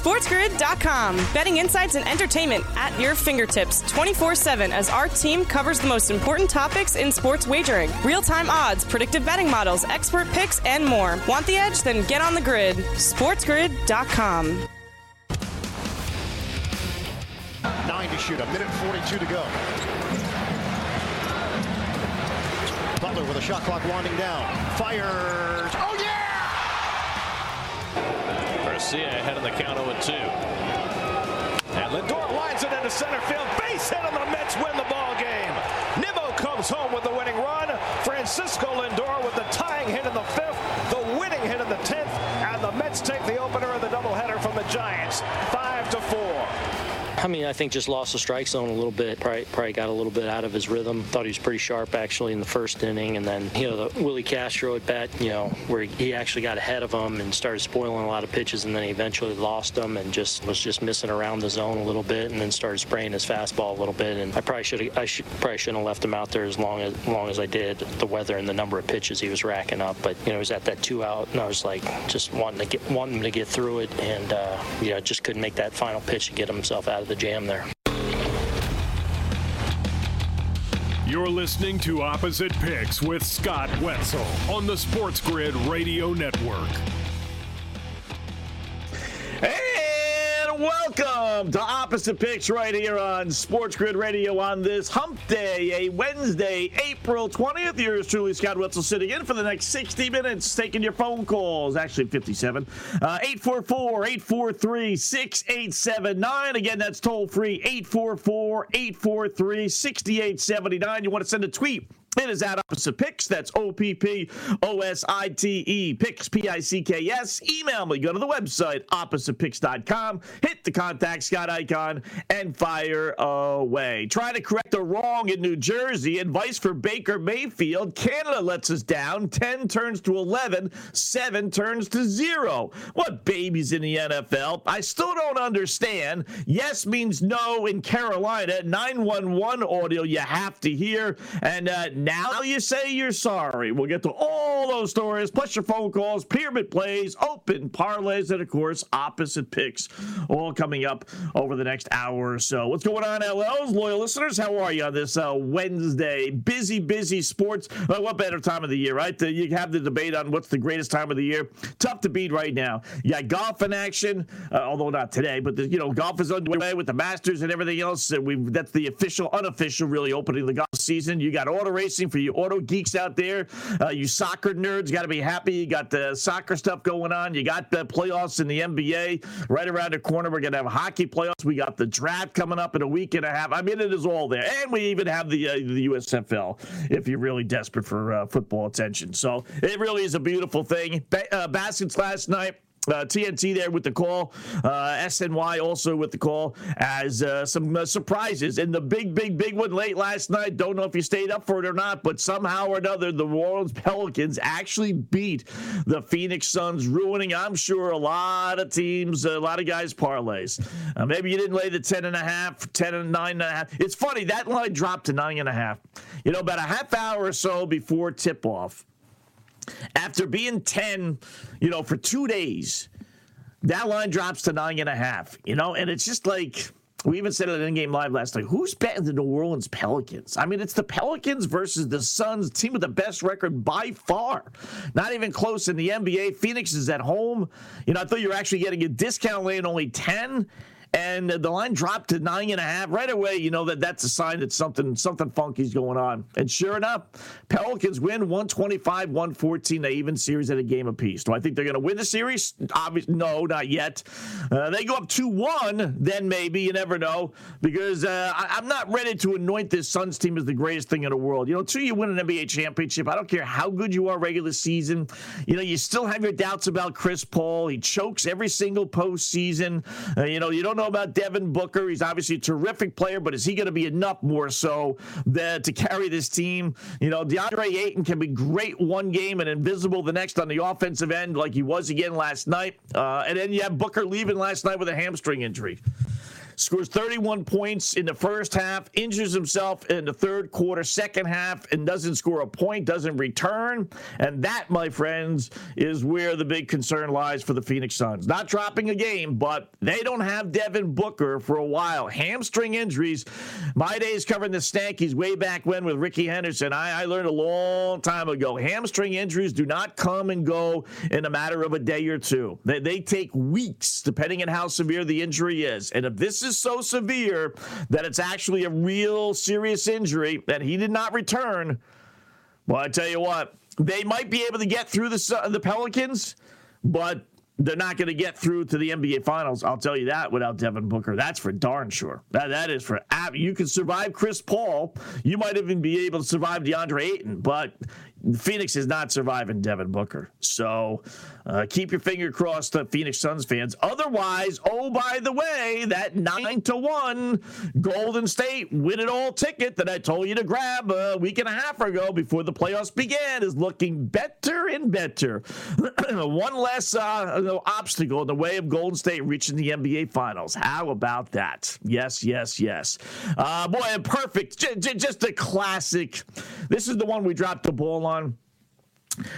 SportsGrid.com. Betting insights and entertainment at your fingertips 24 7 as our team covers the most important topics in sports wagering real time odds, predictive betting models, expert picks, and more. Want the edge? Then get on the grid. SportsGrid.com. Nine to shoot, a minute 42 to go. Butler with a shot clock winding down. Fires. Oh, yeah! Garcia ahead of the count 0 2. And Lindor lines it into center field. Base hit on the Mets win the ball game. Nimmo comes home with the winning run. Francisco Lindor with the tying hit in the fifth, the winning hit in the tenth, and the Mets take the opener of the doubleheader from the Giants, five to four. I mean, I think just lost the strike zone a little bit. Probably, probably got a little bit out of his rhythm. Thought he was pretty sharp actually in the first inning, and then you know the Willi Castro at bat, you know, where he actually got ahead of him and started spoiling a lot of pitches, and then he eventually lost them and just was just missing around the zone a little bit, and then started spraying his fastball a little bit. And I probably should I should probably shouldn't have left him out there as long as long as I did. The weather and the number of pitches he was racking up, but you know, he was at that two out, and I was like just wanting to get wanting him to get through it, and uh, you know, just couldn't make that final pitch to get himself out of the jam there. You're listening to Opposite Picks with Scott Wetzel on the Sports Grid Radio Network. Welcome to Opposite Picks right here on Sports Grid Radio on this hump day, a Wednesday, April 20th. Yours truly, Scott Wetzel, sitting in for the next 60 minutes, taking your phone calls. Actually, 57. Uh, 844 843 6879. Again, that's toll free 844 843 6879. You want to send a tweet? It is at Opposite Picks. That's O P P O S I T E. Picks, P I C K S. Email me. Go to the website, oppositepicks.com. Hit the contact Scott icon and fire away. Try to correct a wrong in New Jersey. Advice for Baker Mayfield. Canada lets us down. 10 turns to 11. 7 turns to 0. What babies in the NFL? I still don't understand. Yes means no in Carolina. 911 audio you have to hear. And, uh, now you say you're sorry. We'll get to all those stories, plus your phone calls, pyramid plays, open parlays, and of course, opposite picks, all coming up over the next hour or so. What's going on, LLs, loyal listeners? How are you on this uh, Wednesday? Busy, busy sports. Uh, what better time of the year, right? The, you have the debate on what's the greatest time of the year. Tough to beat right now. You got golf in action, uh, although not today, but the, you know, golf is underway with the Masters and everything else. And we that's the official, unofficial, really opening the golf season. You got auto racing for you auto geeks out there. Uh, you soccer nerds got to be happy. You got the soccer stuff going on. You got the playoffs in the NBA right around the corner. We're going to have hockey playoffs. We got the draft coming up in a week and a half. I mean, it is all there. And we even have the, uh, the USFL if you're really desperate for uh, football attention. So it really is a beautiful thing. Ba- uh, baskets last night. Uh, TNT there with the call. Uh, SNY also with the call as uh, some uh, surprises. And the big, big, big one late last night. Don't know if you stayed up for it or not, but somehow or another, the New Orleans Pelicans actually beat the Phoenix Suns, ruining, I'm sure, a lot of teams, a lot of guys' parlays. Uh, maybe you didn't lay the 10 and a half, 10 and 9 and a half. It's funny, that line dropped to 9 and a half. You know, about a half hour or so before tip off after being 10, you know, for two days, that line drops to nine and a half, you know, and it's just like we even said it in game live last night. Who's betting the New Orleans Pelicans? I mean, it's the Pelicans versus the Suns, team with the best record by far. Not even close in the NBA. Phoenix is at home. You know, I thought you were actually getting a discount laying only 10 and the line dropped to nine and a half right away. You know that that's a sign that something something funky's going on. And sure enough, Pelicans win 125 114. They even series at a game apiece. Do I think they're going to win the series? Obviously, no, not yet. Uh, they go up 2 1, then maybe. You never know. Because uh, I, am not ready to anoint this Suns team as the greatest thing in the world. You know, until you win an NBA championship, I don't care how good you are regular season. You know, you still have your doubts about Chris Paul. He chokes every single postseason. Uh, you know, you don't know about Devin Booker. He's obviously a terrific player, but is he going to be enough more so that, to carry this team? You know, DeAndre Ayton can be great one game and invisible the next on the offensive end, like he was again last night. Uh, and then you have Booker leaving last night with a hamstring injury. Scores 31 points in the first half, injures himself in the third quarter, second half, and doesn't score a point, doesn't return. And that, my friends, is where the big concern lies for the Phoenix Suns. Not dropping a game, but they don't have Devin Booker for a while. Hamstring injuries. My days covering the Stankies way back when with Rickey Henderson, I, I learned a long time ago hamstring injuries do not come and go in a matter of a day or two. They, they take weeks, depending on how severe the injury is. And if this is so severe that it's actually a real serious injury that he did not return, well, I tell you what, they might be able to get through the, the Pelicans, but they're not going to get through to the NBA Finals. I'll tell you that without Devin Booker. That's for darn sure. That that is for you can survive Chris Paul. You might even be able to survive DeAndre Ayton, but Phoenix is not surviving Devin Booker. So uh, keep your finger crossed, uh, Phoenix Suns fans. Otherwise, oh, by the way, that 9 to 1 Golden State win it all ticket that I told you to grab a week and a half ago before the playoffs began is looking better and better. One less uh, obstacle in the way of Golden State reaching the NBA Finals. How about that? Yes, yes, yes. Uh, boy, perfect. J- j- just a classic. This is the one we dropped the ball on on.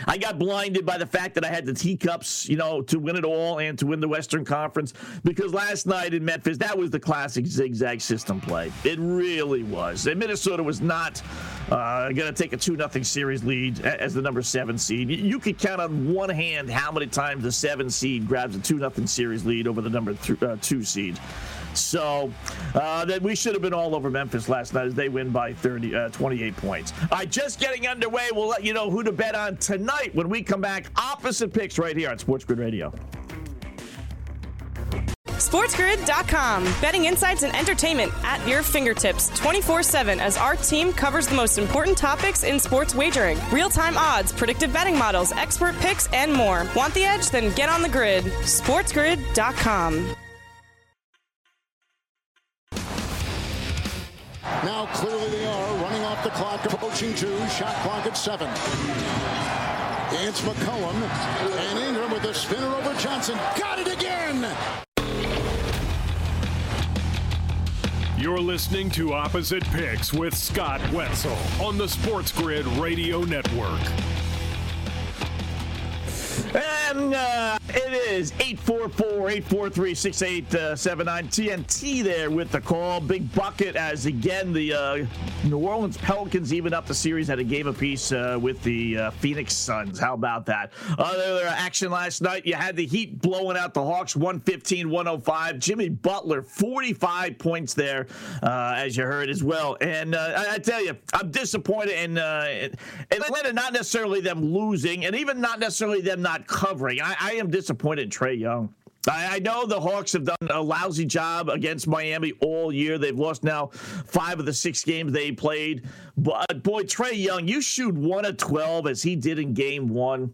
I got blinded by the fact that I had the teacups, you know, to win it all and to win the Western Conference because last night in Memphis, that was the classic zigzag system play. It really was. And Minnesota was not uh, going to take a 2 0 series lead as the number seven seed. You could count on one hand how many times the seven seed grabs a 2 0 series lead over the number th- uh, two seed. So uh, that we should have been all over Memphis last night as they win by 30, uh, 28 points. All right, just getting underway. We'll let you know who to bet on tonight when we come back. Opposite picks right here on Sports Grid Radio. SportsGrid.com. Betting insights and entertainment at your fingertips 24 7 as our team covers the most important topics in sports wagering real time odds, predictive betting models, expert picks, and more. Want the edge? Then get on the grid. SportsGrid.com. Now clearly they are running off the clock, approaching two, shot clock at seven. It's McCollum and Ingram with a spinner over Johnson. Got it again! You're listening to Opposite Picks with Scott Wetzel on the Sports Grid Radio Network. And uh, it is 844-843-6879 TNT there with the call. Big bucket as again the uh, New Orleans Pelicans even up the series at a game apiece uh, with the uh, Phoenix Suns. How about that? Other action last night, you had the Heat blowing out the Hawks 115-105. Jimmy Butler 45 points there uh, as you heard as well. And uh, I, I, tell you, I'm disappointed in, in Atlanta, not necessarily them losing and even not necessarily them not covering. I, I am disappointed in Trae Young. I, I know the Hawks have done a lousy job against Miami all year. They've lost now five of the six games they played. But uh, boy, Trae Young, you shoot one of 12 as he did in game one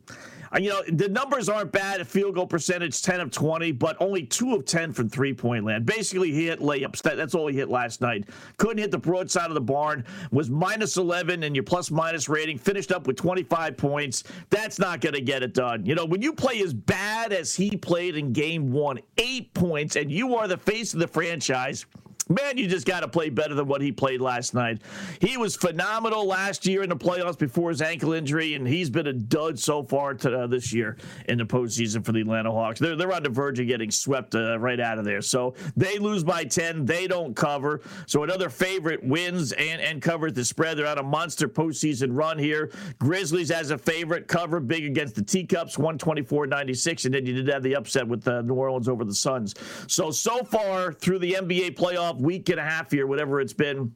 you know, the numbers aren't bad. Field goal percentage, 10 of 20, but only 2 of 10 from three point land. Basically, he hit layups. That, that's all he hit last night. Couldn't hit the broadside of the barn, was minus 11 in your plus minus rating, finished up with 25 points. That's not going to get it done. You know, when you play as bad as he played in game one, eight points, and you are the face of the franchise, man, you just got to play better than what he played last night. He was phenomenal last year in the playoffs before his ankle injury, and he's been a dud so far to, uh, this year in the postseason for the Atlanta Hawks. They're, they're on the verge of getting swept uh, right out of there. So they lose by 10. They don't cover. So another favorite wins and, and covers the spread. They're on a monster postseason run here. Grizzlies as a favorite, cover big against the Teacups, 124 96. And then you did have the upset with uh, New Orleans over the Suns. So, so far through the NBA playoff, week and a half here, whatever it's been.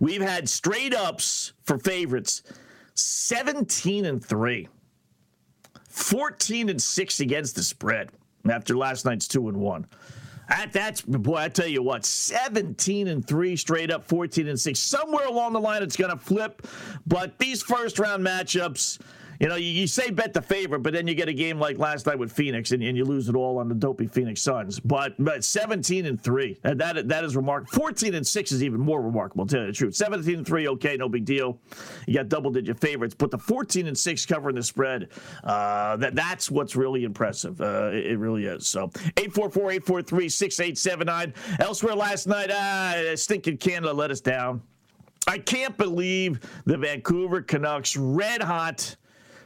We've had straight ups for favorites 17 and 3, 14 and 6 against the spread after last night's 2 and 1. That, that's boy, I tell you what, 17 and 3 straight up, 14 and 6. Somewhere along the line it's going to flip, but these first round matchups you know, you, you, say bet the favorite, but then you get a game like last night with Phoenix and, and you lose it all on the dopey Phoenix Suns. But but 17 and 3, that, that is remarkable. 14 and 6 is even more remarkable, to tell you the truth. 17 and 3, okay, no big deal. You got double digit favorites, but the 14 and 6 covering the spread, uh, that that's what's really impressive. Uh, it, it, really is. So 844 843 6879. Elsewhere last night, uh, stinking Canada let us down. I can't believe the Vancouver Canucks red hot.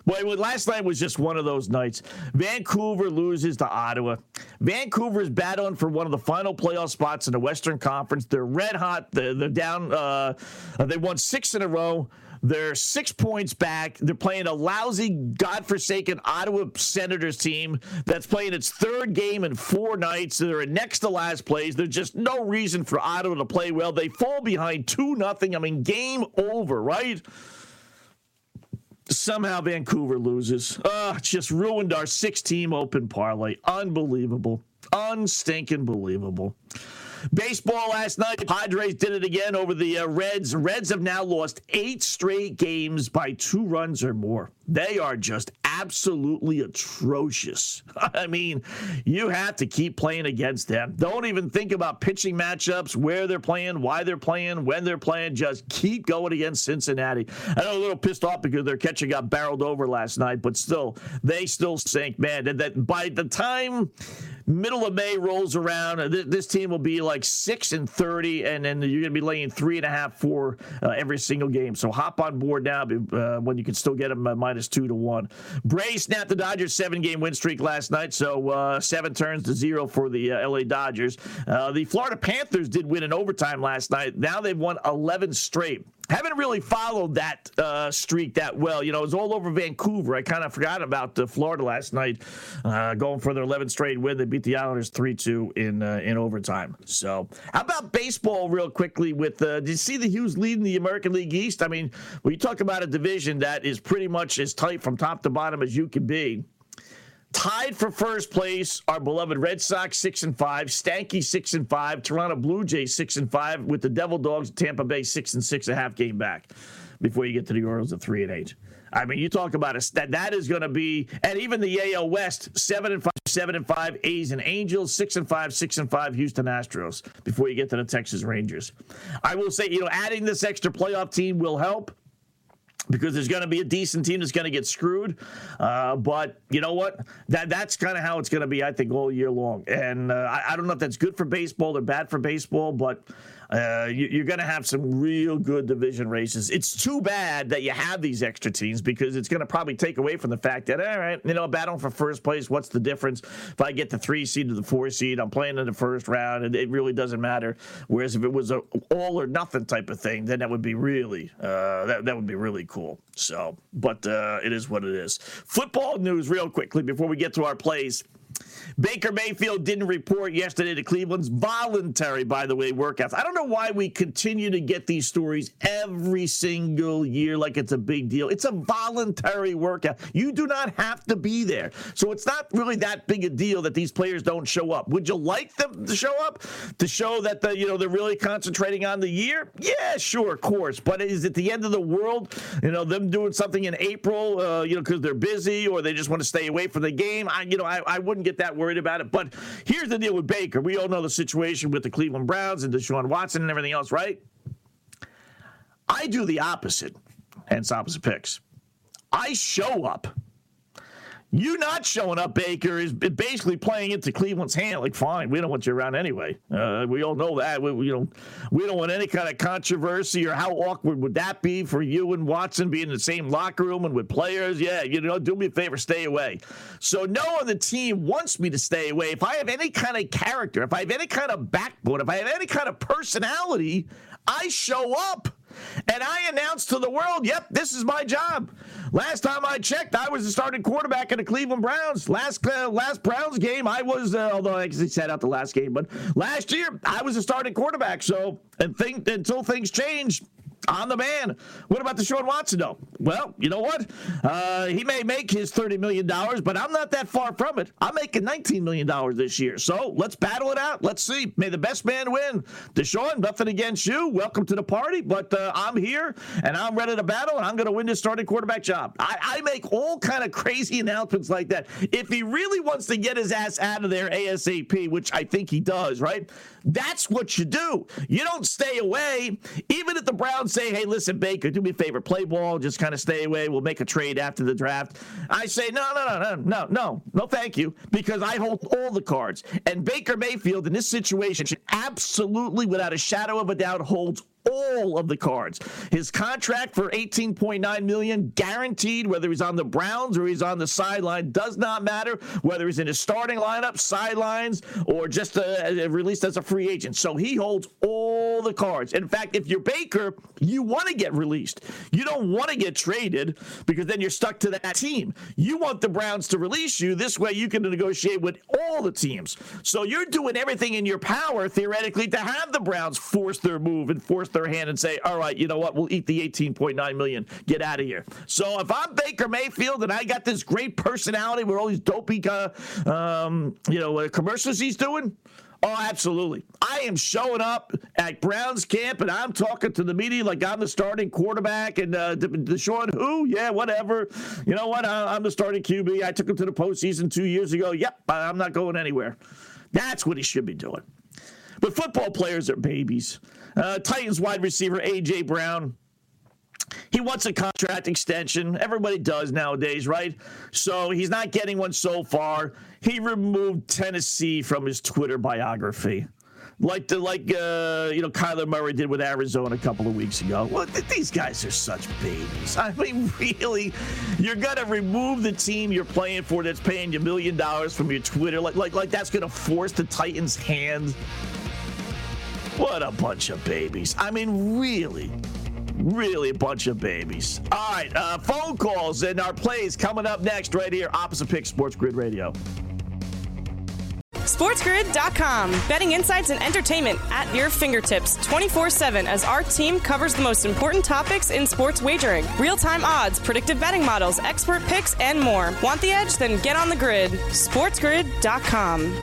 Boy, last night was just one of those nights. Vancouver loses to Ottawa. Vancouver is battling for one of the final playoff spots in the Western Conference. They're red hot. They're, they're down. Uh, they won six in a row. They're six points back. They're playing a lousy, godforsaken Ottawa Senators team that's playing its third game in four nights. They're in next to last place. There's just no reason for Ottawa to play well. They fall behind 2 nothing. I mean, game over, right? Somehow Vancouver loses. Uh, just ruined our six team open parlay. Unbelievable. Unstinking believable. Baseball last night, Padres did it again over the uh, Reds. Reds have now lost eight straight games by two runs or more. They are just absolutely atrocious. I mean, you have to keep playing against them. Don't even think about pitching matchups, where they're playing, why they're playing, when they're playing. Just keep going against Cincinnati. I know a little pissed off because their catcher got barreled over last night, but still, they still sink, man. And that by the time middle of May rolls around, this team will be like six and thirty, and then you're going to be laying three and a half for uh, every single game. So hop on board now uh, when you can still get them uh, minus two to one. Braves snapped the Dodgers seven game win streak last night, so uh, seven turns to zero for the uh, LA Dodgers. Uh, the Florida Panthers did win in overtime last night. Now they've won 11 straight haven't really followed that uh, streak that well. You know, it was all over Vancouver. I kind of forgot about uh, Florida last night, uh, going for their 11th straight win. They beat the Islanders 3-2 in uh, in overtime. So, how about baseball, real quickly? With uh, did you see the Hughes leading the American League East? I mean, you talk about a division that is pretty much as tight from top to bottom as you can be. Tied for first place, our beloved Red Sox six and five, Stanky six and five, Toronto Blue Jays six and five, with the Devil Dogs Tampa Bay six and six, a half game back before you get to the Orioles at three and eight. I mean, you talk about a that that is going to be, and even the AL West seven and five, seven and five, A's and Angels six and five, six and five, Houston Astros before you get to the Texas Rangers. I will say, you know, adding this extra playoff team will help because there's going to be a decent team that's going to get screwed. Uh, but you know what? That that's kind of how it's going to be, I think, all year long. And uh, I, I, don't know if that's good for baseball or bad for baseball, but uh, you, are going to have some real good division races. It's too bad that you have these extra teams because it's going to probably take away from the fact that, all right, you know, battling for first place, what's the difference? If I get the three seed to the four seed, I'm playing in the first round, and it really doesn't matter. Whereas if it was a all or nothing type of thing, then that would be really, uh, that, that would be really cool. So, but uh, it is what it is. Football news, real quickly, before we get to our plays. Baker Mayfield didn't report yesterday to Cleveland's voluntary, by the way, workouts. I don't know why we continue to get these stories every single year like it's a big deal. It's a voluntary workout. You do not have to be there. So it's not really that big a deal that these players don't show up. Would you like them to show up to show that the, you know they're really concentrating on the year? Yeah, sure, of course. But is it the end of the world? You know, them doing something in April, uh, you know, because they're busy or they just want to stay away from the game? I, you know, I, I wouldn't get that worried about it. But here's the deal with Baker. We all know the situation with the Cleveland Browns and Deshaun Watson and everything else, right? I do the opposite, hence opposite picks. I show up you not showing up, Baker, is basically playing into Cleveland's hand. Like, fine, we don't want you around anyway. Uh, we all know that. We, we, don't. We don't want any kind of controversy or how awkward would that be for you and Watson being in the same locker room and with players? Yeah, you know, do me a favor, stay away. So no on the team wants me to stay away. If I have any kind of character, if I have any kind of backbone, if I have any kind of personality, I show up. And I announced to the world, yep, this is my job. Last time I checked, I was the starting quarterback in the Cleveland Browns. Last uh, last Browns game, I was, uh, although I guess sat out the last game, but last year I was the starting quarterback. So and think, until things change, on the man. What about Deshaun Watson, though? Well, you know what? Uh, he may make his $30 million, but I'm not that far from it. I'm making $19 million this year. So let's battle it out. Let's see. May the best man win. Deshaun, nothing against you. Welcome to the party, but uh, I'm here and I'm ready to battle, and I'm going to win this starting quarterback job. I, I make all kind of crazy announcements like that. If he really wants to get his ass out of there ASAP, which I think he does, right? That's what you do. You don't stay away. Even if the Browns say, hey, listen, Baker, do me a favor, play ball, just kind of stay away. We'll make a trade after the draft. I say, no, no, no, no, no, no, no, thank you, because I hold all the cards. And Baker Mayfield in this situation should absolutely, without a shadow of a doubt, holds all of the cards. His contract for 18.9 million guaranteed whether he's on the Browns or he's on the sideline does not matter whether he's in his starting lineup, sidelines or just uh, released as a free agent. So he holds all the cards. In fact, if you're Baker, you want to get released. You don't want to get traded because then you're stuck to that team. You want the Browns to release you. This way you can negotiate with all the teams. So you're doing everything in your power theoretically to have the Browns force their move and force their hand and say, all right, you know what? We'll eat the 18.9 million. Get out of here. So if I'm Baker Mayfield and I got this great personality with all these dopey, uh, um, you know, uh, commercials he's doing. Oh, absolutely. I am showing up at Browns camp and I'm talking to the media like I'm the starting quarterback and uh, Deshaun, who? Yeah, whatever. You know what? I'm the starting QB. I took him to the postseason two years ago. Yep, I'm not going anywhere. That's what he should be doing. But football players are babies. Uh, Titans wide receiver A.J. Brown. He wants a contract extension. Everybody does nowadays, right? So he's not getting one so far. He removed Tennessee from his Twitter biography like the like uh, you know Kyler Murray did with Arizona a couple of weeks ago. Well, th- these guys are such babies. I mean, really, you're gonna remove the team you're playing for that's paying you a million dollars from your Twitter, like like like that's gonna force the Titans' hand what a bunch of babies. I mean, really, really a bunch of babies. All right, uh, phone calls and our plays coming up next right here, opposite pick Sports Grid Radio. SportsGrid.com. Betting insights and entertainment at your fingertips 24 7 as our team covers the most important topics in sports wagering real time odds, predictive betting models, expert picks, and more. Want the edge? Then get on the grid. SportsGrid.com.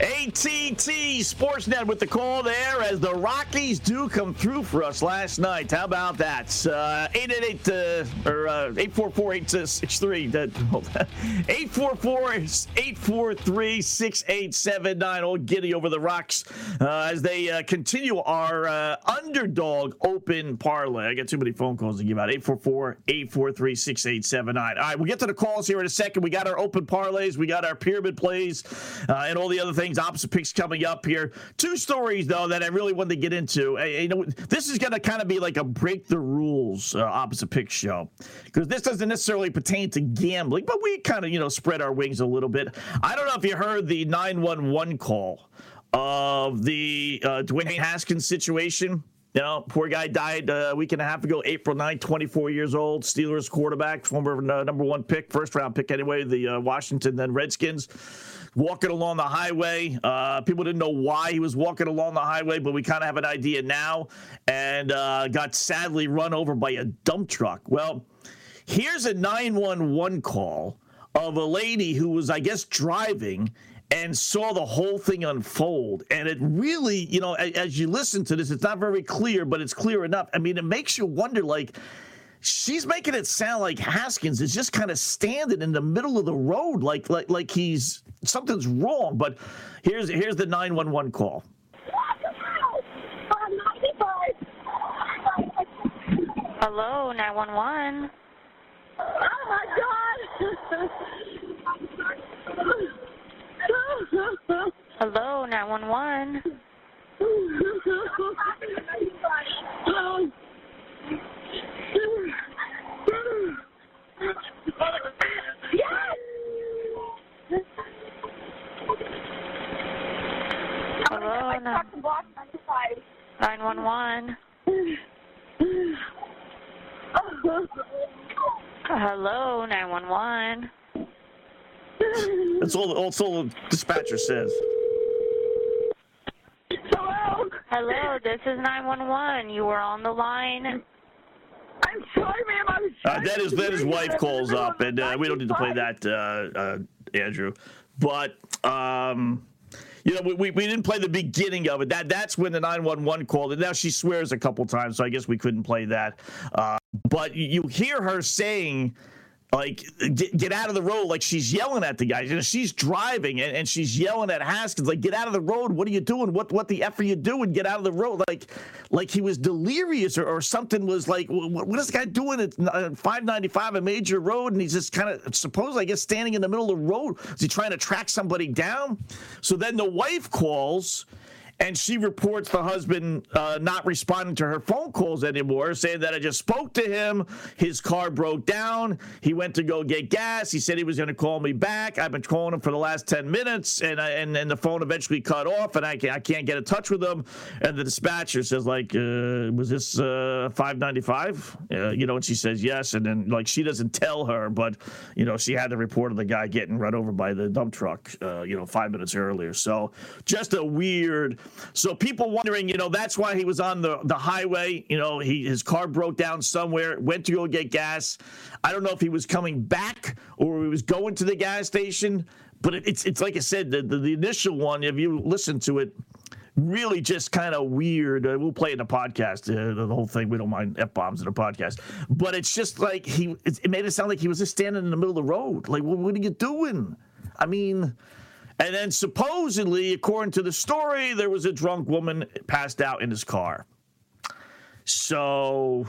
AT&T SportsNet with the call there as the Rockies do come through for us last night. How about that? Uh, 888 uh, or uh, 844 863 844 843 6879. Old Giddy over the rocks uh, as they uh, continue our uh, underdog open parlay. I got too many phone calls to give out. 844 843 6879. All right, we'll get to the calls here in a second. We got our open parlays, we got our pyramid plays, uh, and all the other things things, opposite picks coming up here. Two stories, though, that I really wanted to get into. You know, this is going to kind of be like a break the rules uh, opposite pick show because this doesn't necessarily pertain to gambling, but we kind of, you know, spread our wings a little bit. I don't know if you heard the 911 call of the uh, Dwayne Haskins situation. You know, poor guy died uh, a week and a half ago, April 9th, 24 years old. Steelers quarterback, former uh, number one pick, first round pick anyway, the uh, Washington then Redskins walking along the highway. Uh, people didn't know why he was walking along the highway, but we kind of have an idea now. And uh, got sadly run over by a dump truck. Well, here's a 911 call of a lady who was, I guess, driving and saw the whole thing unfold. And it really, you know, as you listen to this, it's not very clear, but it's clear enough. I mean, it makes you wonder, like, she's making it sound like Haskins is just kind of standing in the middle of the road, like like like he's something's wrong. But here's here's the nine one one call. Hello, nine one one. Oh my God! Hello, 911. yes! Hello, 911. Hello, 911. That's all. That's all the dispatcher says. Hello? Hello, this is 911. You were on the line. I'm sorry, ma'am. I was Uh, trying that to is that his wife calls up, and uh, we don't need to play that, uh, uh, Andrew. But um, you know, we, we, we didn't play the beginning of it. That that's when the nine one one called. And now she swears a couple times, so I guess we couldn't play that. Uh, but you, you hear her saying. Like get, get out of the road! Like she's yelling at the guy. You know, she's driving and, and she's yelling at Haskins. Like get out of the road! What are you doing? What what the f are you doing? Get out of the road! Like like he was delirious or, or something was like what, what is the guy doing at uh, 595 a major road and he's just kind of supposed I guess standing in the middle of the road is he trying to track somebody down so then the wife calls and she reports the husband uh, not responding to her phone calls anymore, saying that I just spoke to him. His car broke down. He went to go get gas. He said he was going to call me back. I've been calling him for the last 10 minutes, and I, and, and the phone eventually cut off, and I, can, I can't get in touch with him. And the dispatcher says, like, uh, was this uh, 595? Uh, you know, and she says yes. And then, like, she doesn't tell her, but, you know, she had the report of the guy getting run over by the dump truck, uh, you know, five minutes earlier. So just a weird. So people wondering, you know, that's why he was on the, the highway. You know, he his car broke down somewhere, went to go get gas. I don't know if he was coming back or he was going to the gas station. But it, it's it's like I said, the, the, the initial one, if you listen to it, really just kind of weird. Uh, we'll play in the podcast, uh, the whole thing. We don't mind f bombs in the podcast, but it's just like he. It, made it sound like he was just standing in the middle of the road. Like, what, what are you doing? I mean, and then supposedly, according to the story, there was a drunk woman passed out in his car. So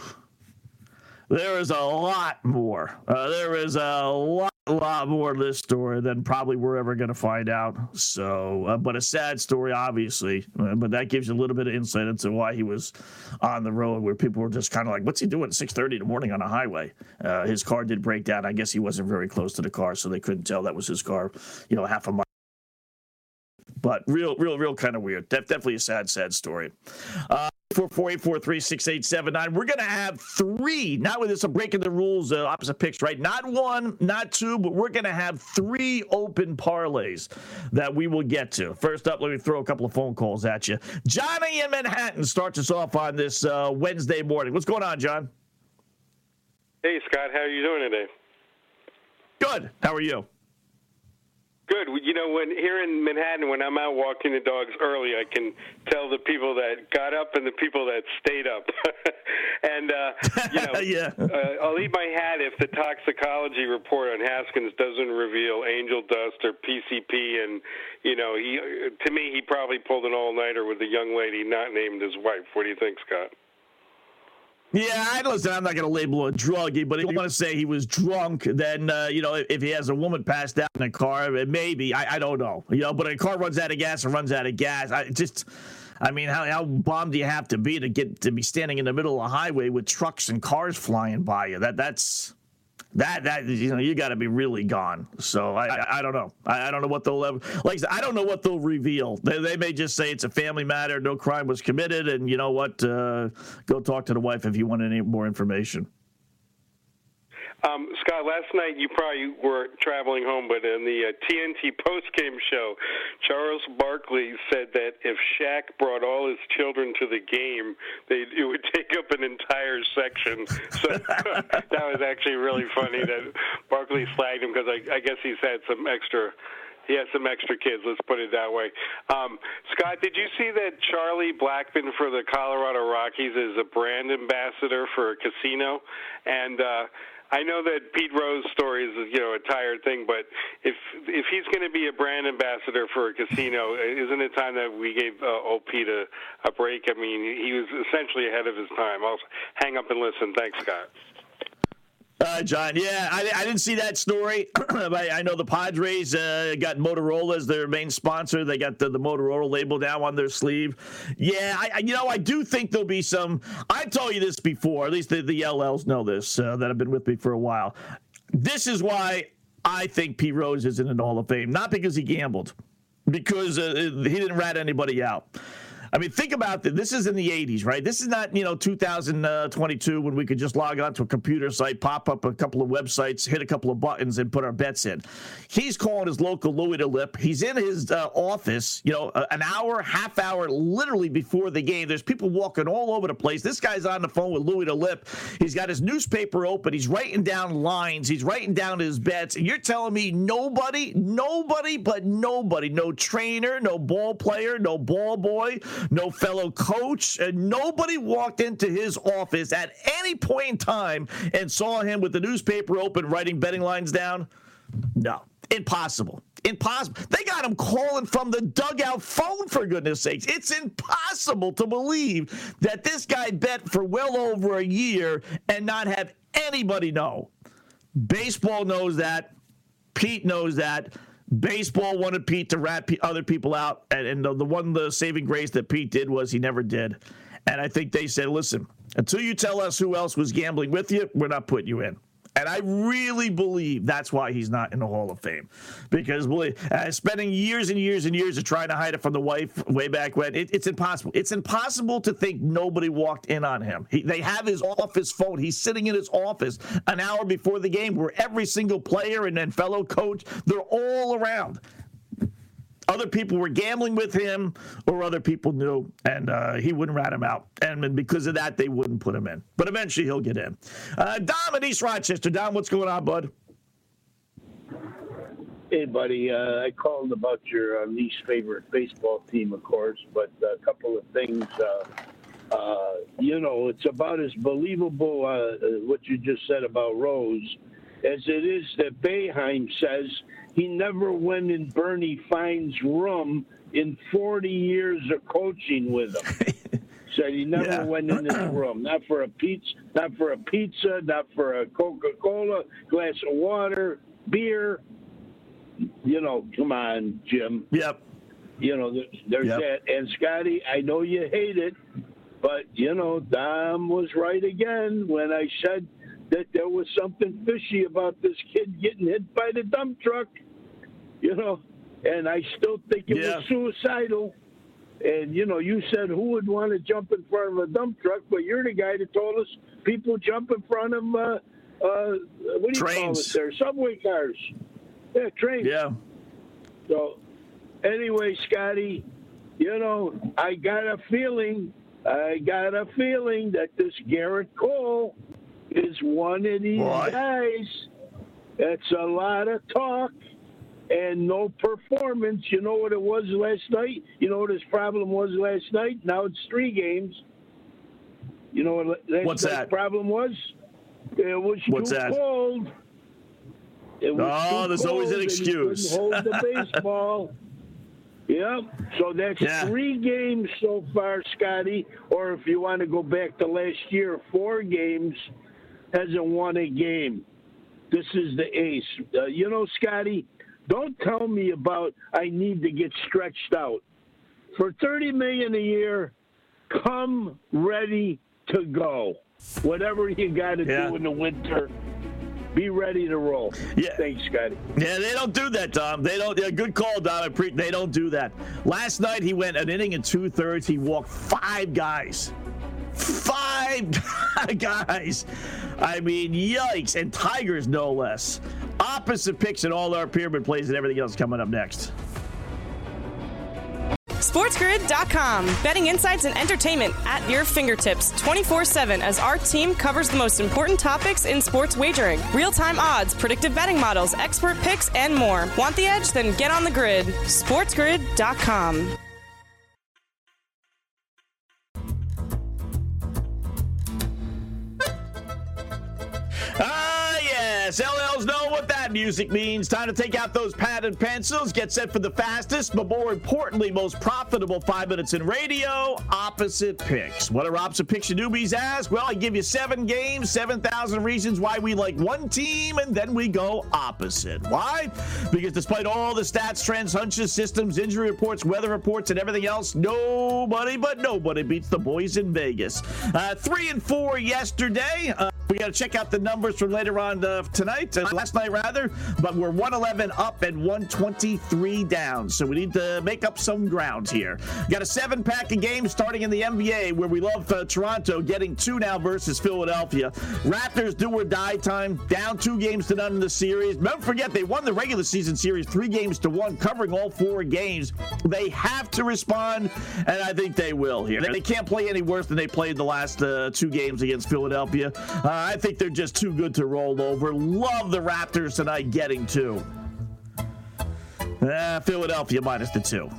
there is a lot more. Uh, there is a lot, lot more to this story than probably we're ever going to find out. So, uh, but a sad story, obviously. Uh, but that gives you a little bit of insight into why he was on the road, where people were just kind of like, "What's he doing at 6:30 in the morning on a highway?" Uh, his car did break down. I guess he wasn't very close to the car, so they couldn't tell that was his car. You know, half a mile. But real, real, real kind of weird. Def- definitely a sad, sad story. Uh, Four four eight four three six eight seven nine. We're gonna have three. Not with this, I'm breaking the rules. Uh, opposite picks, right? Not one, not two, but we're gonna have three open parlays that we will get to. First up, let me throw a couple of phone calls at you. Johnny in Manhattan starts us off on this uh, Wednesday morning. What's going on, John? Hey, Scott, how are you doing today? Good. How are you? Good. You know, when here in Manhattan, when I'm out walking the dogs early, I can tell the people that got up and the people that stayed up. and uh, you know, yeah. uh, I'll eat my hat if the toxicology report on Haskins doesn't reveal angel dust or PCP. And you know, he to me, he probably pulled an all-nighter with a young lady not named his wife. What do you think, Scott? Yeah, I listen. I'm not going to label a druggie, but if you want to say he was drunk, then uh, you know if, he has a woman passed out in a car, maybe I, I don't know. You know, but a car runs out of gas and runs out of gas. I just, I mean, how how bummed do you have to be to get to be standing in the middle of a highway with trucks and cars flying by you? That that's that that you know you got to be really gone. So I I, I don't know. I, I don't know what they'll ever like. I, I don't know what they'll reveal. They, they may just say it's a family matter, no crime was committed, and you know what? Uh, go talk to the wife if you want any more information. Um, Scott, last night you probably were traveling home, but in the uh, TNT postgame show, Charles Barkley said that if Shaq brought all his children to the game, they it would take up an entire section. So that was actually really funny that Barkley flagged him because I, I guess he's had some extra he has some extra kids. Let's put it that way. Um, Scott, did you see that Charlie Blackmon for the Colorado Rockies is a brand ambassador for a casino? And uh, I know that Pete Rose story is you know a tired thing, but if if he's going to be a brand ambassador for a casino, isn't it time that we gave uh, OP a, a break? I mean, he was essentially ahead of his time. I'll hang up and listen. Thanks, Scott. Uh, John, yeah, I, I didn't see that story. I, I know the Padres uh, got Motorola as their main sponsor. They got the, the Motorola label down on their sleeve. Yeah, I, you know, I do think there'll be some. I told you this before. At least the, the LLs know this uh, that have been with me for a while. This is why I think Pete Rose isn't in the Hall of Fame. Not because he gambled, because uh, he didn't rat anybody out. I mean, think about this. This is in the 80s, right? This is not, you know, 2022 when we could just log on to a computer site, pop up a couple of websites, hit a couple of buttons, and put our bets in. He's calling his local Louie the Lip. He's in his uh, office, you know, an hour, half hour, literally before the game. There's people walking all over the place. This guy's on the phone with Louie the Lip. He's got his newspaper open. He's writing down lines. He's writing down his bets. And you're telling me nobody, nobody, but nobody, no trainer, no ball player, no ball boy, no fellow coach, and nobody walked into his office at any point in time and saw him with the newspaper open writing betting lines down? No, impossible. Impossible. They got him calling from the dugout phone, for goodness sakes. It's impossible to believe that this guy bet for well over a year and not have anybody know. Baseball knows that. Pete knows that. Baseball wanted Pete to rat other people out, and, and the, the one the saving grace that Pete did was he never did. And I think they said, listen, until you tell us who else was gambling with you, we're not putting you in. And I really believe that's why he's not in the Hall of Fame. Because uh, spending years and years and years of trying to hide it from the wife way back when, it, it's impossible. It's impossible to think nobody walked in on him. He, they have his office phone. He's sitting in his office an hour before the game where every single player and then fellow coach, they're all around other people were gambling with him or other people knew and uh, he wouldn't rat him out. And because of that they wouldn't put him in. But eventually he'll get in. Uh, dom in east rochester. Dom what's going on bud? Hey buddy. Uh, i called about your uh, least favorite baseball team of course but a couple of things uh, uh, you know it's about as believable what you just said about rose as it is that Boeheim says he never went in Bernie Fine's room in 40 years of coaching with him. Said he never yeah. went in his room, not for a pizza, not for a pizza, not for a Coca-Cola, glass of water, beer. You know, come on, Jim. Yep. You know, there's yep. that. And Scotty, I know you hate it, but you know, Dom was right again when I said that there was something fishy about this kid getting hit by the dump truck, you know, and I still think it yeah. was suicidal. And you know, you said who would want to jump in front of a dump truck, but you're the guy that told us people jump in front of uh, uh, what do you trains. call it there? Subway cars. Yeah, trains. Yeah. So, anyway, Scotty, you know, I got a feeling, I got a feeling that this Gerrit Cole is one of these what? guys. That's a lot of talk and no performance. You know what it was last night? You know what his problem was last night? Now it's three games. You know what last What's that? problem was? It was What's too that? cold. It was oh, there's always an excuse. hold the baseball. Yep. So that's yeah. three games so far, Scotty. Or if you want to go back to last year, four games hasn't won a game. This is the ace. Uh, you know, Scotty, don't tell me about I need to get stretched out. For 30 million a year, come ready to go. Whatever you got to yeah. do in the winter, be ready to roll. Yeah. Thanks, Scotty. Yeah, they don't do that, Tom. They don't. Yeah, good call, Don. They don't do that. Last night he went an inning and two thirds. He walked five guys. Five guys. I mean, yikes. And Tigers, no less. Opposite picks in all our pyramid plays and everything else coming up next. SportsGrid.com. Betting insights and entertainment at your fingertips 24 7 as our team covers the most important topics in sports wagering real time odds, predictive betting models, expert picks, and more. Want the edge? Then get on the grid. SportsGrid.com. Yes, LLs know what that music means. Time to take out those pad and pencils, get set for the fastest, but more importantly, most profitable five minutes in radio opposite picks. What are opposite picks you newbies ask? Well, I give you seven games, 7,000 reasons why we like one team, and then we go opposite. Why? Because despite all the stats, trends, hunches, systems, injury reports, weather reports, and everything else, nobody but nobody beats the boys in Vegas. Uh, three and four yesterday. Uh, We got to check out the numbers from later on uh, tonight, uh, last night rather. But we're 111 up and 123 down. So we need to make up some ground here. Got a seven pack of games starting in the NBA where we love uh, Toronto getting two now versus Philadelphia. Raptors do or die time, down two games to none in the series. Don't forget, they won the regular season series three games to one, covering all four games. They have to respond, and I think they will here. They can't play any worse than they played the last uh, two games against Philadelphia. Uh, I think they're just too good to roll over. Love the Raptors tonight getting two. Uh, Philadelphia minus the two.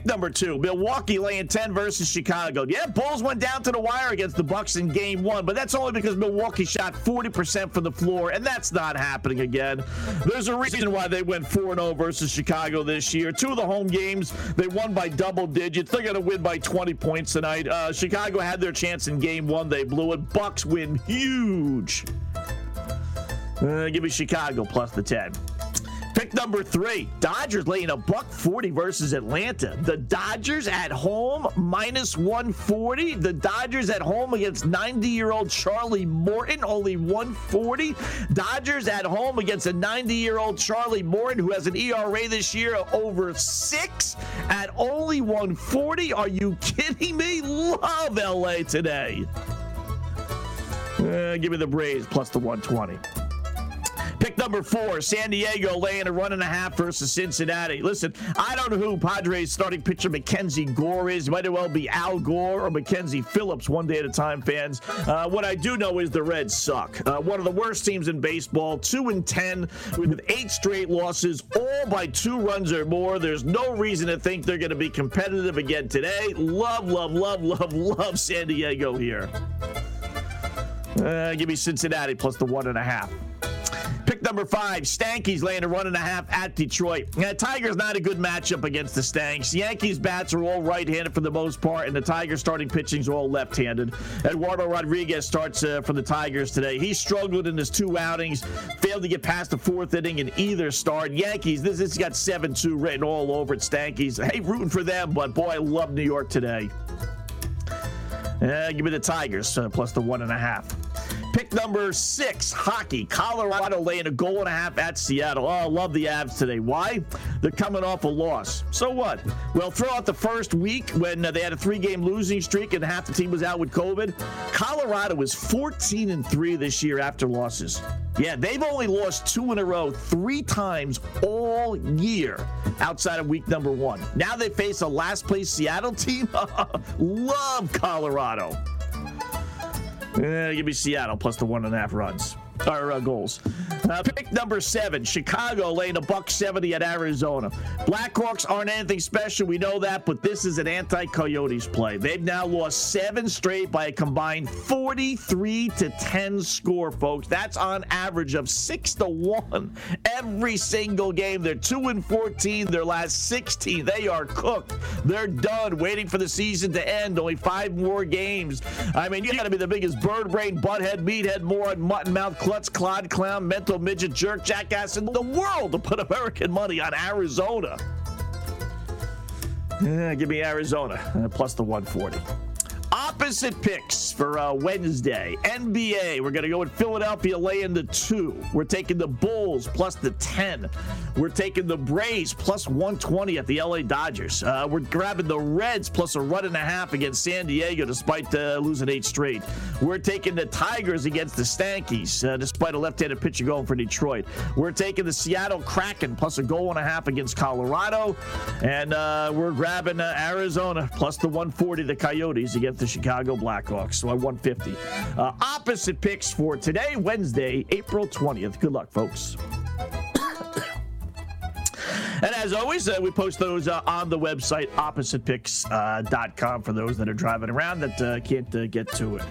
Pick number two, Milwaukee laying 10 versus Chicago. Yeah, Bulls went down to the wire against the Bucks in game one, but that's only because Milwaukee shot 40% from the floor, and that's not happening again. There's a reason why they went 4-0 versus Chicago this year. Two of the home games, they won by double digits. They're going to win by 20 points tonight. Uh, Chicago had their chance in game one. They blew it. Bucks win huge. Uh, give me Chicago plus the 10. Pick number three, Dodgers laying a buck 40 versus Atlanta. The Dodgers at home minus 140. The Dodgers at home against 90 year old Charlie Morton, only 140. Dodgers at home against a 90 year old Charlie Morton who has an ERA this year over six at only 140. Are you kidding me? Love LA today. Uh, give me the Braves plus the 120. Pick number four, San Diego laying a run and a half versus Cincinnati. Listen, I don't know who Padres starting pitcher Mackenzie Gore is. Might as well be Al Gore or Mackenzie Phillips one day at a time, fans. Uh, what I do know is the Reds suck. Uh, one of the worst teams in baseball, two and ten with eight straight losses, all by two runs or more. There's no reason to think they're going to be competitive again today. Love, love, love, love, love San Diego here. Uh, give me Cincinnati plus the one and a half. Number five, Stankies laying a run and a half at Detroit. Now, Tigers not a good matchup against the Stanks. Yankees bats are all right-handed for the most part, and the Tigers starting pitching's all left-handed. Eduardo Rodriguez starts uh, for the Tigers today. He struggled in his two outings, failed to get past the fourth inning in either start. Yankees, this has got 7-2 written all over it. Stankies, hey, rooting for them, but boy, I love New York today. Uh, give me the Tigers uh, plus the one and a half. Number six, hockey. Colorado laying a goal and a half at Seattle. Oh, I love the Avs today. Why? They're coming off a loss. So what? Well, throughout the first week when uh, they had a three-game losing streak and half the team was out with COVID, Colorado was 14 and three this year after losses. Yeah, they've only lost two in a row three times all year outside of week number one. Now they face a last place Seattle team. Love Colorado. Uh, give me Seattle plus the one and a half runs or uh, goals. Uh, pick number seven, Chicago laying a buck 70 at Arizona. Blackhawks aren't anything special, we know that, but this is an anti-Coyotes play. They've now lost seven straight by a combined 43 to 10 score, folks. That's on average of six to one every single game. They're two and 14. Their last 16, they are cooked. They're done, waiting for the season to end. Only five more games. I mean, you got to be the biggest bird brain, butthead, meathead, moron, mutton mouth klutz, clod, clown, mental midget, jerk, jackass in the world to put American money on Arizona. Give me Arizona uh, plus the 140. Opposite picks for uh, Wednesday. NBA, we're going to go with Philadelphia laying the two. We're taking the Bulls plus the 10. We're taking the Braves plus 120 at the LA Dodgers. Uh, we're grabbing the Reds plus a run and a half against San Diego despite uh, losing eight straight. We're taking the Tigers against the Stankies uh, despite a left-handed pitcher going for Detroit. We're taking the Seattle Kraken plus a goal and a half against Colorado. And uh, we're grabbing uh, Arizona plus the 140, the Coyotes against the Chicago Blackhawks. So at 150. Uh, opposite picks for today, Wednesday, April 20th. Good luck, folks. And as always, uh, we post those uh, on the website, oppositepicks.com, for those that are driving around that uh, can't uh, get to it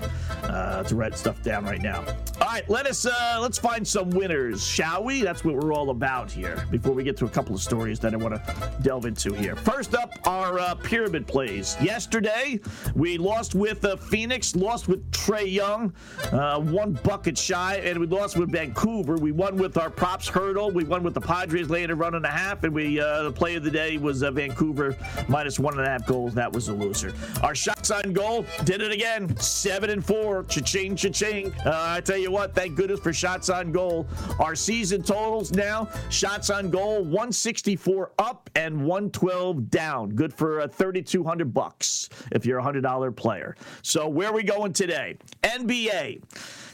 uh, to write stuff down right now. All right, let us let's find some winners, shall we? That's what we're all about here. Before we get to a couple of stories that I want to delve into here. First up, our pyramid plays. Yesterday, we lost with Phoenix, lost with Trae Young, one bucket shy, and we lost with Vancouver. We won with our props hurdle. We won with the Padres a run and a half, and we we uh, the play of the day was uh, Vancouver minus one and a half goals. That was a loser. Our shots on goal did it again. Seven and four. Cha-ching, cha-ching. Uh, I tell you what, thank goodness for shots on goal. Our season totals now: shots on goal 164 up and 112 down. Good for uh, 3,200 bucks if you're a hundred dollar player. So where are we going today? NBA.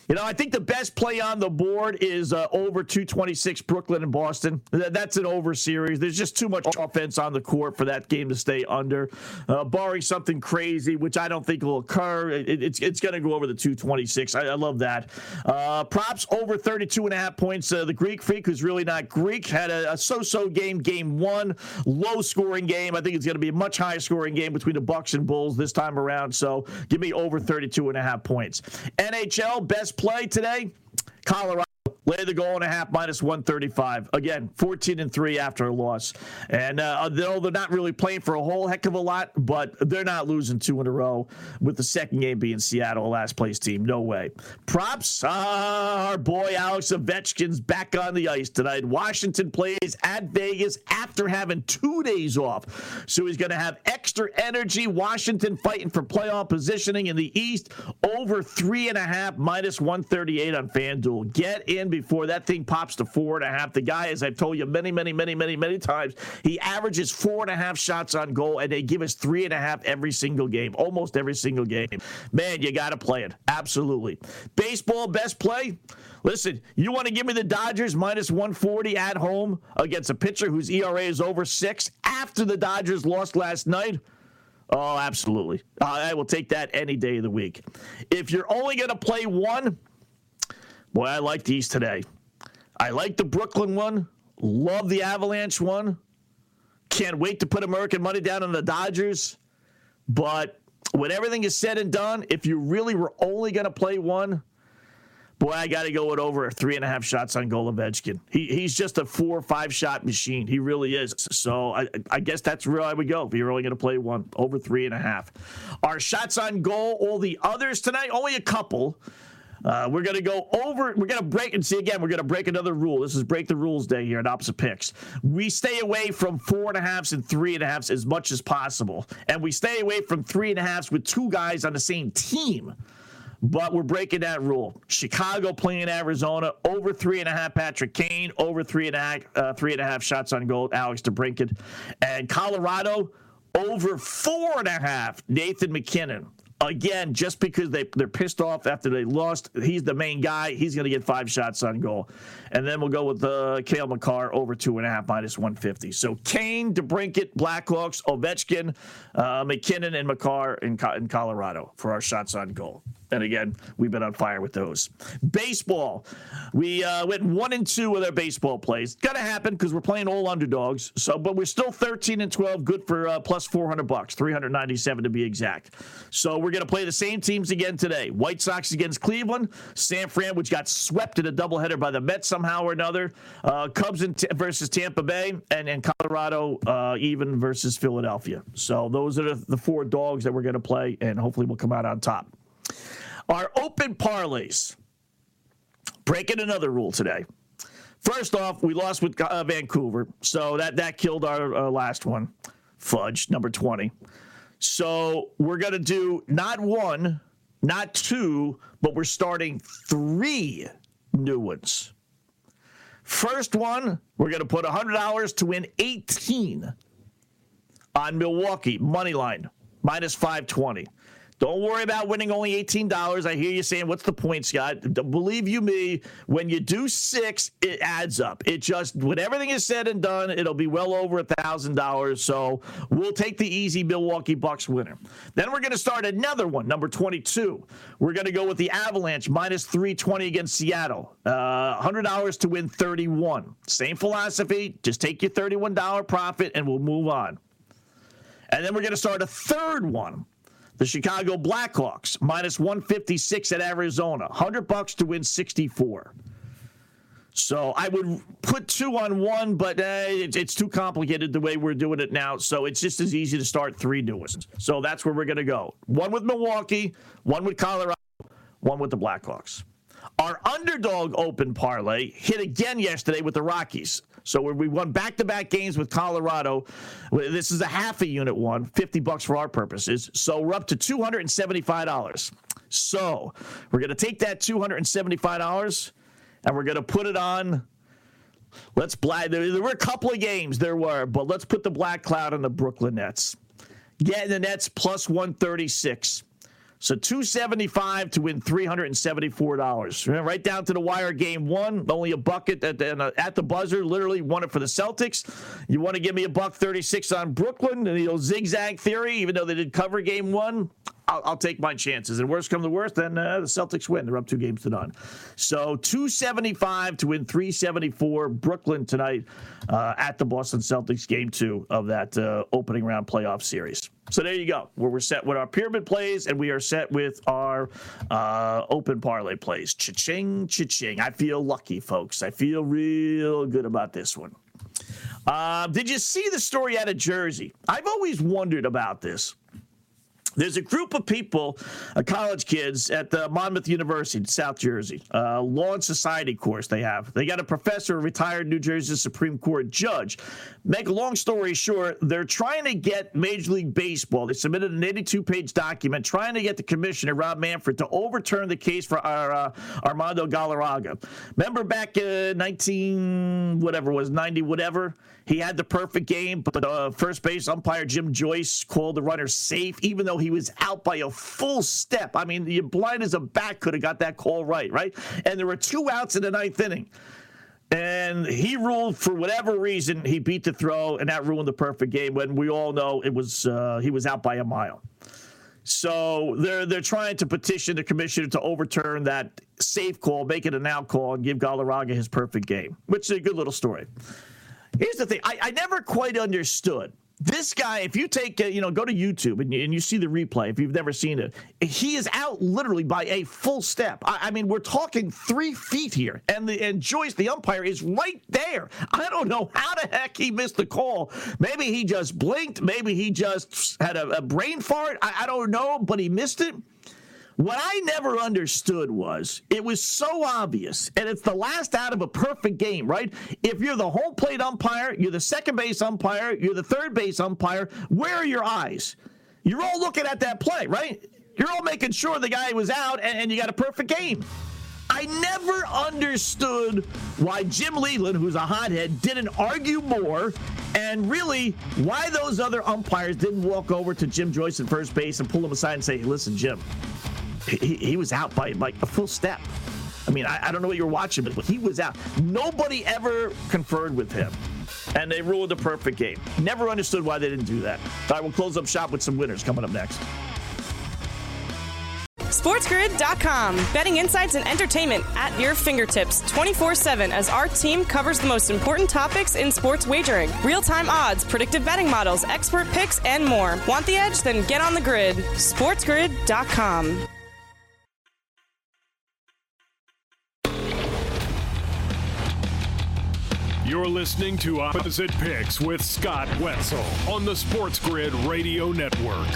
You know, I think the best play on the board is uh, over 226 Brooklyn and Boston. That's an over series. There's just too much offense on the court for that game to stay under. Uh, barring something crazy, which I don't think will occur, it, it's it's going to go over the 226. I, I love that. Uh, props over 32 and a half points. Uh, the Greek Freak, who's really not Greek, had a, a so-so game, game one, low scoring game. I think it's going to be a much higher scoring game between the Bucks and Bulls this time around. So give me over 32 and a half points. NHL best play today, Colorado. Lay the goal and a half minus 135. Again, 14 and 3 after a loss. And uh, though they're not really playing for a whole heck of a lot, but they're not losing two in a row with the second game being Seattle, last place team. No way. Props. Uh, our boy Alex Ovechkin's back on the ice tonight. Washington plays at Vegas after having two days off. So he's going to have extra energy. Washington fighting for playoff positioning in the East. Over three and a half minus 138 on FanDuel. Get in before that thing pops to four and a half. The guy, as I've told you many, many, many, many, many times, he averages four and a half shots on goal, and they give us three and a half every single game, almost every single game. Man, you got to play it. Absolutely. Baseball, best play. Listen, you want to give me the Dodgers minus 140 at home against a pitcher whose ERA is over six after the Dodgers lost last night? Oh, absolutely. Uh, I will take that any day of the week. If you're only going to play one, Boy, I like these today. I like the Brooklyn one. Love the Avalanche one. Can't wait to put American money down on the Dodgers. But when everything is said and done, if you really were only going to play one, boy, I got to go with over three and a half shots on goal Ovechkin. He, he's just a four or five shot machine. He really is. So I, I guess that's where I would go if you're only going to play one, over three and a half. Our shots on goal, all the others tonight, only a couple. Uh, we're going to go over, we're going to break, and see again, we're going to break another rule. This is break the rules day here at Opposite Picks. We stay away from four and a halfs and three and a halfs as much as possible. And we stay away from three and a halfs with two guys on the same team. But we're breaking that rule. Chicago playing Arizona over three and a half. Patrick Kane over three and a half. Uh, three and a half shots on goal. Alex DeBrincat, and Colorado over four and a half. Nathan MacKinnon again, just because they, they're pissed off after they lost, he's the main guy. He's going to get five shots on goal. And then we'll go with uh, Cale Makar over two and a half minus 150. So Kane, DeBrincat, Blackhawks, Ovechkin, uh, MacKinnon, and Makar in, in Colorado for our shots on goal. And again, we've been on fire with those. Baseball, we uh, went one and two with our baseball plays. Gonna happen because we're playing all underdogs. So, but we're still 13 and 12, good for uh, plus 400 bucks, 397 to be exact. So we're gonna play the same teams again today. White Sox against Cleveland, San Fran, which got swept in a doubleheader by the Mets somehow or another. Uh, Cubs t- versus Tampa Bay, and, and Colorado uh, even versus Philadelphia. So those are the, the four dogs that we're gonna play, and hopefully we'll come out on top. Our open parlays. Breaking another rule today. First off, we lost with uh, Vancouver, so that that killed our uh, last one. Fudge number twenty. So we're gonna do not one, not two, but we're starting three new ones. First one, we're gonna put hundred dollars to win eighteen on Milwaukee money line minus five twenty. Don't worry about winning only $18. I hear you saying, what's the point, Scott? Believe you me, when you do six, it adds up. It just, when everything is said and done, it'll be well over a $1,000. So we'll take the easy Milwaukee Bucks winner. Then we're going to start another one, number 22. We're going to go with the Avalanche minus 320 against Seattle. Uh, $100 to win 31. Same philosophy. Just take your $31 profit and we'll move on. And then we're going to start a third one the Chicago Blackhawks minus 156 at Arizona, 100 bucks to win 64. So I would put two on one, but uh, it's, it's too complicated the way we're doing it now. So it's just as easy to start three ones. So that's where we're going to go. One with Milwaukee, one with Colorado, one with the Blackhawks. Our underdog open parlay hit again yesterday with the Rockies. So we won back to back games with Colorado. This is a half a unit one, 50 bucks for our purposes. So we're up to $275. So we're going to take that $275 and we're going to put it on. Let's black. There, there were a couple of games there were, but let's put the black cloud on the Brooklyn Nets. Getting the Nets plus 136. So 275 to win $374. Right down to the wire game one, only a bucket at the, uh, at the buzzer, literally won it for the Celtics. You want to give me a buck 36 on Brooklyn, and the old zigzag theory, even though they did cover game one, I'll, I'll, take my chances. And worst come to worst, then uh, the Celtics win. They're up two games to none. So 275 to win 374. Brooklyn tonight uh, at the Boston Celtics, game two of that uh, opening round playoff series. So there you go. Where we're set with our pyramid plays, and we are set with our uh, open parlay plays. Cha-ching, cha-ching. I feel lucky, folks. I feel real good about this one. Uh, did you see the story out of Jersey? I've always wondered about this. There's a group of people, uh, college kids at the Monmouth University in South Jersey, uh, Law and Society course they have. They got a professor, a retired New Jersey Supreme Court judge. Make a long story short, they're trying to get Major League Baseball. They submitted an 82 page document trying to get the commissioner, Rob Manfred, to overturn the case for our, uh, Armando Galarraga. Remember back in 19, whatever was, 90, whatever? He had the perfect game, but the uh, first base umpire Jim Joyce called the runner safe, even though he was out by a full step. I mean, the blind as a bat could have got that call right, right? And there were two outs in the ninth inning. And he ruled for whatever reason he beat the throw, and that ruined the perfect game. When we all know it was uh, he was out by a mile. So they're they're trying to petition the commissioner to overturn that safe call, make it an out call, and give Galarraga his perfect game, which is a good little story. Here's the thing I, I never quite understood. This guy, if you take, uh, you know, go to YouTube and you, and you, see the replay, if you've never seen it, he is out literally by a full step. I, I mean, we're talking three feet here, and the and Joyce, the umpire, is right there. I don't know how the heck he missed the call. Maybe he just blinked. Maybe he just had a, a brain fart. I, I don't know, but he missed it. What I never understood was it was so obvious, and it's the last out of a perfect game, right? If you're the home plate umpire, you're the second base umpire, you're the third base umpire, where are your eyes? You're all looking at that play, right? You're all making sure the guy was out and, and you got a perfect game. I never understood why Jim Leyland, who's a hothead, didn't argue more, and really why those other umpires didn't walk over to Jim Joyce at first base and pull him aside and say, "Listen, Jim, he, he was out by like a full step. I mean, I, I don't know what you're watching, but he was out. Nobody ever conferred with him and they ruled a perfect game. Never understood why they didn't do that. All right, we'll close up shop with some winners coming up next. SportsGrid.com. Betting insights and entertainment at your fingertips 24 7 as our team covers the most important topics in sports wagering real time odds, predictive betting models, expert picks, and more. Want the edge? Then get on the grid. SportsGrid.com. You're listening to Opposite Picks with Scott Wetzel on the Sports Grid Radio Network.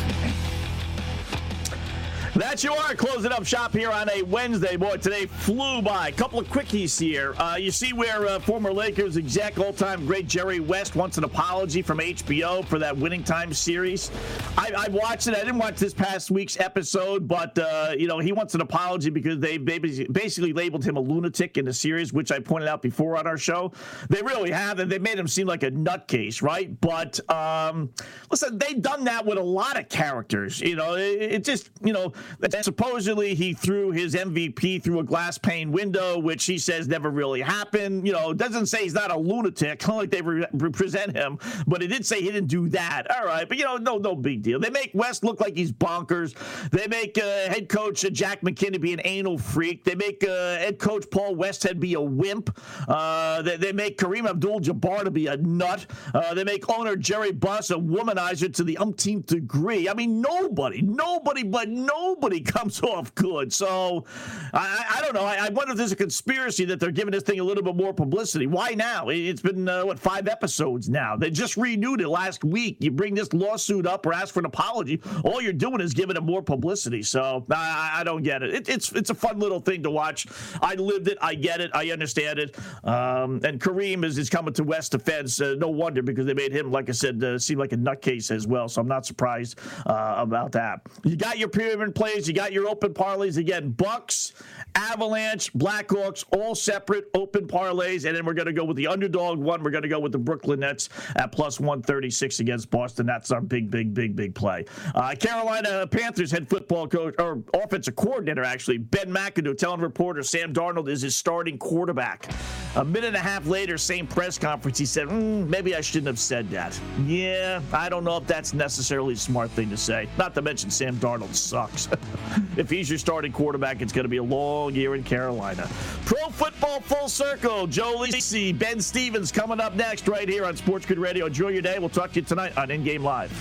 That you are closing up shop here on a Wednesday. Boy, today flew by. A couple of quickies here. Uh, you see where uh, former Lakers exec, all-time great Jerry West wants an apology from HBO for that Winning Time series. I, I watched it. I didn't watch this past week's episode, but uh, you know he wants an apology because they basically labeled him a lunatic in the series, which I pointed out before on our show. They really have, and they made him seem like a nutcase, right? But um, listen, they've done that with a lot of characters. You know, it, it just you know that supposedly he threw his MVP through a glass pane window, which he says never really happened. You know, doesn't say he's not a lunatic, like they re- represent him, but it did say he didn't do that. All right, but you know, no, no big deal. They make West look like he's bonkers. They make uh, head coach uh, Jack McKinney be an anal freak. They make uh, head coach Paul Westhead be a wimp. Uh, they, they, make Kareem Abdul-Jabbar to be a nut. Uh, they make owner Jerry Buss a womanizer to the umpteenth degree. I mean, nobody, nobody, but nobody nobody comes off good. So I, I don't know. I, I, wonder if there's a conspiracy that they're giving this thing a little bit more publicity. Why now? It's been uh, what five episodes now. They just renewed it last week. You bring this lawsuit up or ask for an apology, all you're doing is giving it more publicity. So I, I don't get it. it. It's it's a fun little thing to watch. I lived it. I get it. I understand it. Um, and Kareem is, is coming to West Defense. Uh, no wonder because they made him, like I said, uh, seem like a nutcase as well. So I'm not surprised uh, about that. You got your pyramid plays. You got your open parlays again. Bucks, Avalanche, Blackhawks, all separate open parlays, and then we're going to go with the underdog one. We're going to go with the Brooklyn Nets at plus 136 against Boston. That's our big, big, big, big play. Uh, Carolina Panthers head football coach or offensive coordinator actually Ben McAdoo telling reporter Sam Darnold is his starting quarterback. A minute and a half later, same press conference, he said, mm, maybe I shouldn't have said that. Yeah, I don't know if that's necessarily a smart thing to say. Not to mention Sam Darnold sucks. if he's your starting quarterback, it's going to be a long year in Carolina. Pro football full circle. Joe Lisi, Ben Stevens coming up next right here on Sports Grid Radio. Enjoy your day. We'll talk to you tonight on In Game Live.